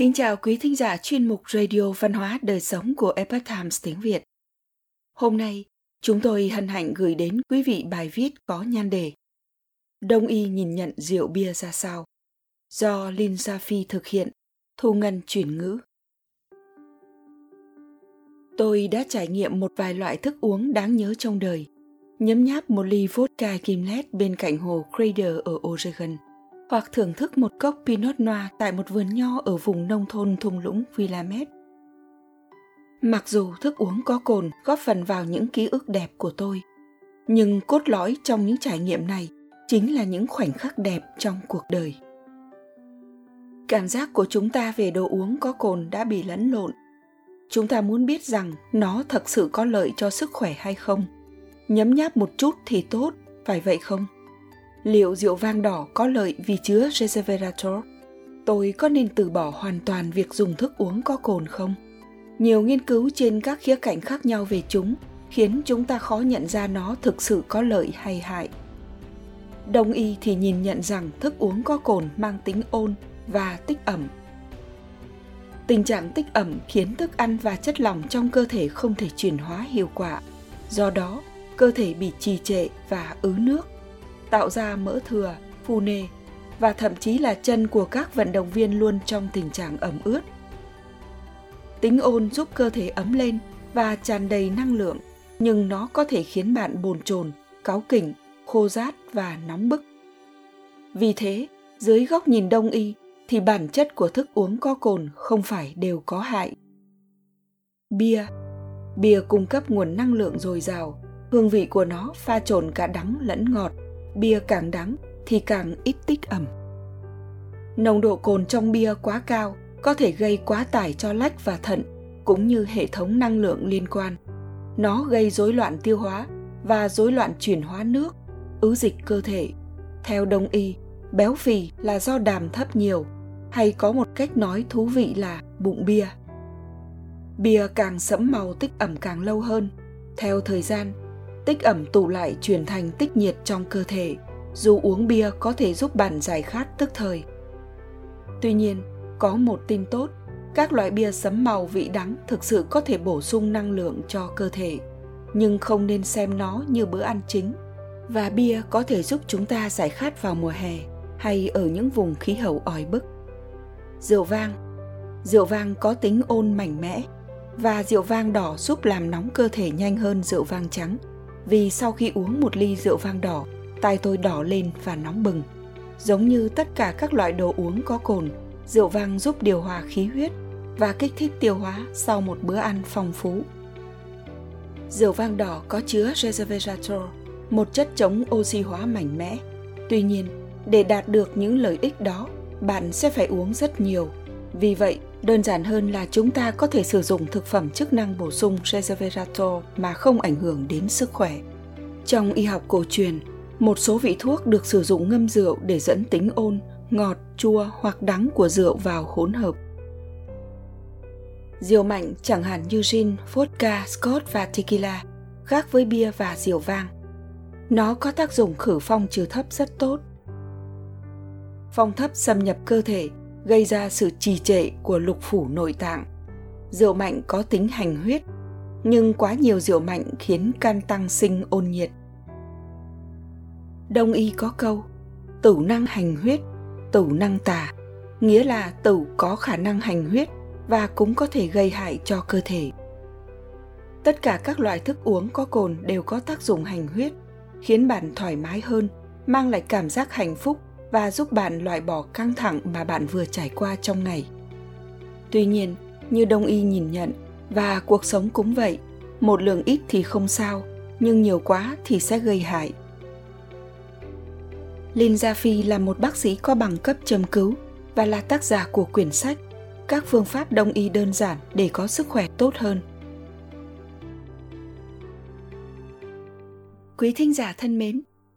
Kính chào quý thính giả chuyên mục Radio Văn hóa Đời Sống của Epoch Times tiếng Việt. Hôm nay, chúng tôi hân hạnh gửi đến quý vị bài viết có nhan đề Đông y nhìn nhận rượu bia ra sao? Do Linh Sa Phi thực hiện, thu ngân chuyển ngữ. Tôi đã trải nghiệm một vài loại thức uống đáng nhớ trong đời. Nhấm nháp một ly vodka Gimlet bên cạnh hồ Crater ở Oregon – hoặc thưởng thức một cốc Pinot Noir tại một vườn nho ở vùng nông thôn thung lũng Willamette. Mặc dù thức uống có cồn góp phần vào những ký ức đẹp của tôi, nhưng cốt lõi trong những trải nghiệm này chính là những khoảnh khắc đẹp trong cuộc đời. Cảm giác của chúng ta về đồ uống có cồn đã bị lẫn lộn. Chúng ta muốn biết rằng nó thật sự có lợi cho sức khỏe hay không. Nhấm nháp một chút thì tốt, phải vậy không? Liệu rượu vang đỏ có lợi vì chứa resveratrol? Tôi có nên từ bỏ hoàn toàn việc dùng thức uống có cồn không? Nhiều nghiên cứu trên các khía cạnh khác nhau về chúng khiến chúng ta khó nhận ra nó thực sự có lợi hay hại. Đông y thì nhìn nhận rằng thức uống có cồn mang tính ôn và tích ẩm. Tình trạng tích ẩm khiến thức ăn và chất lỏng trong cơ thể không thể chuyển hóa hiệu quả. Do đó, cơ thể bị trì trệ và ứ nước tạo ra mỡ thừa, phù nề và thậm chí là chân của các vận động viên luôn trong tình trạng ẩm ướt. Tính ôn giúp cơ thể ấm lên và tràn đầy năng lượng, nhưng nó có thể khiến bạn bồn chồn, cáu kỉnh, khô rát và nóng bức. Vì thế, dưới góc nhìn đông y thì bản chất của thức uống có cồn không phải đều có hại. Bia Bia cung cấp nguồn năng lượng dồi dào, hương vị của nó pha trộn cả đắng lẫn ngọt, bia càng đắng thì càng ít tích ẩm. Nồng độ cồn trong bia quá cao có thể gây quá tải cho lách và thận cũng như hệ thống năng lượng liên quan. Nó gây rối loạn tiêu hóa và rối loạn chuyển hóa nước, ứ dịch cơ thể. Theo đông y, béo phì là do đàm thấp nhiều hay có một cách nói thú vị là bụng bia. Bia càng sẫm màu tích ẩm càng lâu hơn. Theo thời gian, tích ẩm tụ lại chuyển thành tích nhiệt trong cơ thể, dù uống bia có thể giúp bạn giải khát tức thời. Tuy nhiên, có một tin tốt, các loại bia sấm màu vị đắng thực sự có thể bổ sung năng lượng cho cơ thể, nhưng không nên xem nó như bữa ăn chính. Và bia có thể giúp chúng ta giải khát vào mùa hè hay ở những vùng khí hậu oi bức. Rượu vang. Rượu vang có tính ôn mạnh mẽ, và rượu vang đỏ giúp làm nóng cơ thể nhanh hơn rượu vang trắng vì sau khi uống một ly rượu vang đỏ, tai tôi đỏ lên và nóng bừng. Giống như tất cả các loại đồ uống có cồn, rượu vang giúp điều hòa khí huyết và kích thích tiêu hóa sau một bữa ăn phong phú. Rượu vang đỏ có chứa resveratrol, một chất chống oxy hóa mạnh mẽ. Tuy nhiên, để đạt được những lợi ích đó, bạn sẽ phải uống rất nhiều. Vì vậy, Đơn giản hơn là chúng ta có thể sử dụng thực phẩm chức năng bổ sung resveratrol mà không ảnh hưởng đến sức khỏe. Trong y học cổ truyền, một số vị thuốc được sử dụng ngâm rượu để dẫn tính ôn, ngọt, chua hoặc đắng của rượu vào hỗn hợp. Rượu mạnh chẳng hạn như gin, vodka, scotch và tequila, khác với bia và rượu vang. Nó có tác dụng khử phong trừ thấp rất tốt. Phong thấp xâm nhập cơ thể gây ra sự trì trệ của lục phủ nội tạng. Rượu mạnh có tính hành huyết, nhưng quá nhiều rượu mạnh khiến can tăng sinh ôn nhiệt. Đông y có câu, tử năng hành huyết, tử năng tà, nghĩa là tử có khả năng hành huyết và cũng có thể gây hại cho cơ thể. Tất cả các loại thức uống có cồn đều có tác dụng hành huyết, khiến bạn thoải mái hơn, mang lại cảm giác hạnh phúc và giúp bạn loại bỏ căng thẳng mà bạn vừa trải qua trong ngày. Tuy nhiên, như đông y nhìn nhận, và cuộc sống cũng vậy, một lượng ít thì không sao, nhưng nhiều quá thì sẽ gây hại. Lin Gia Phi là một bác sĩ có bằng cấp châm cứu và là tác giả của quyển sách Các phương pháp đông y đơn giản để có sức khỏe tốt hơn. Quý thính giả thân mến,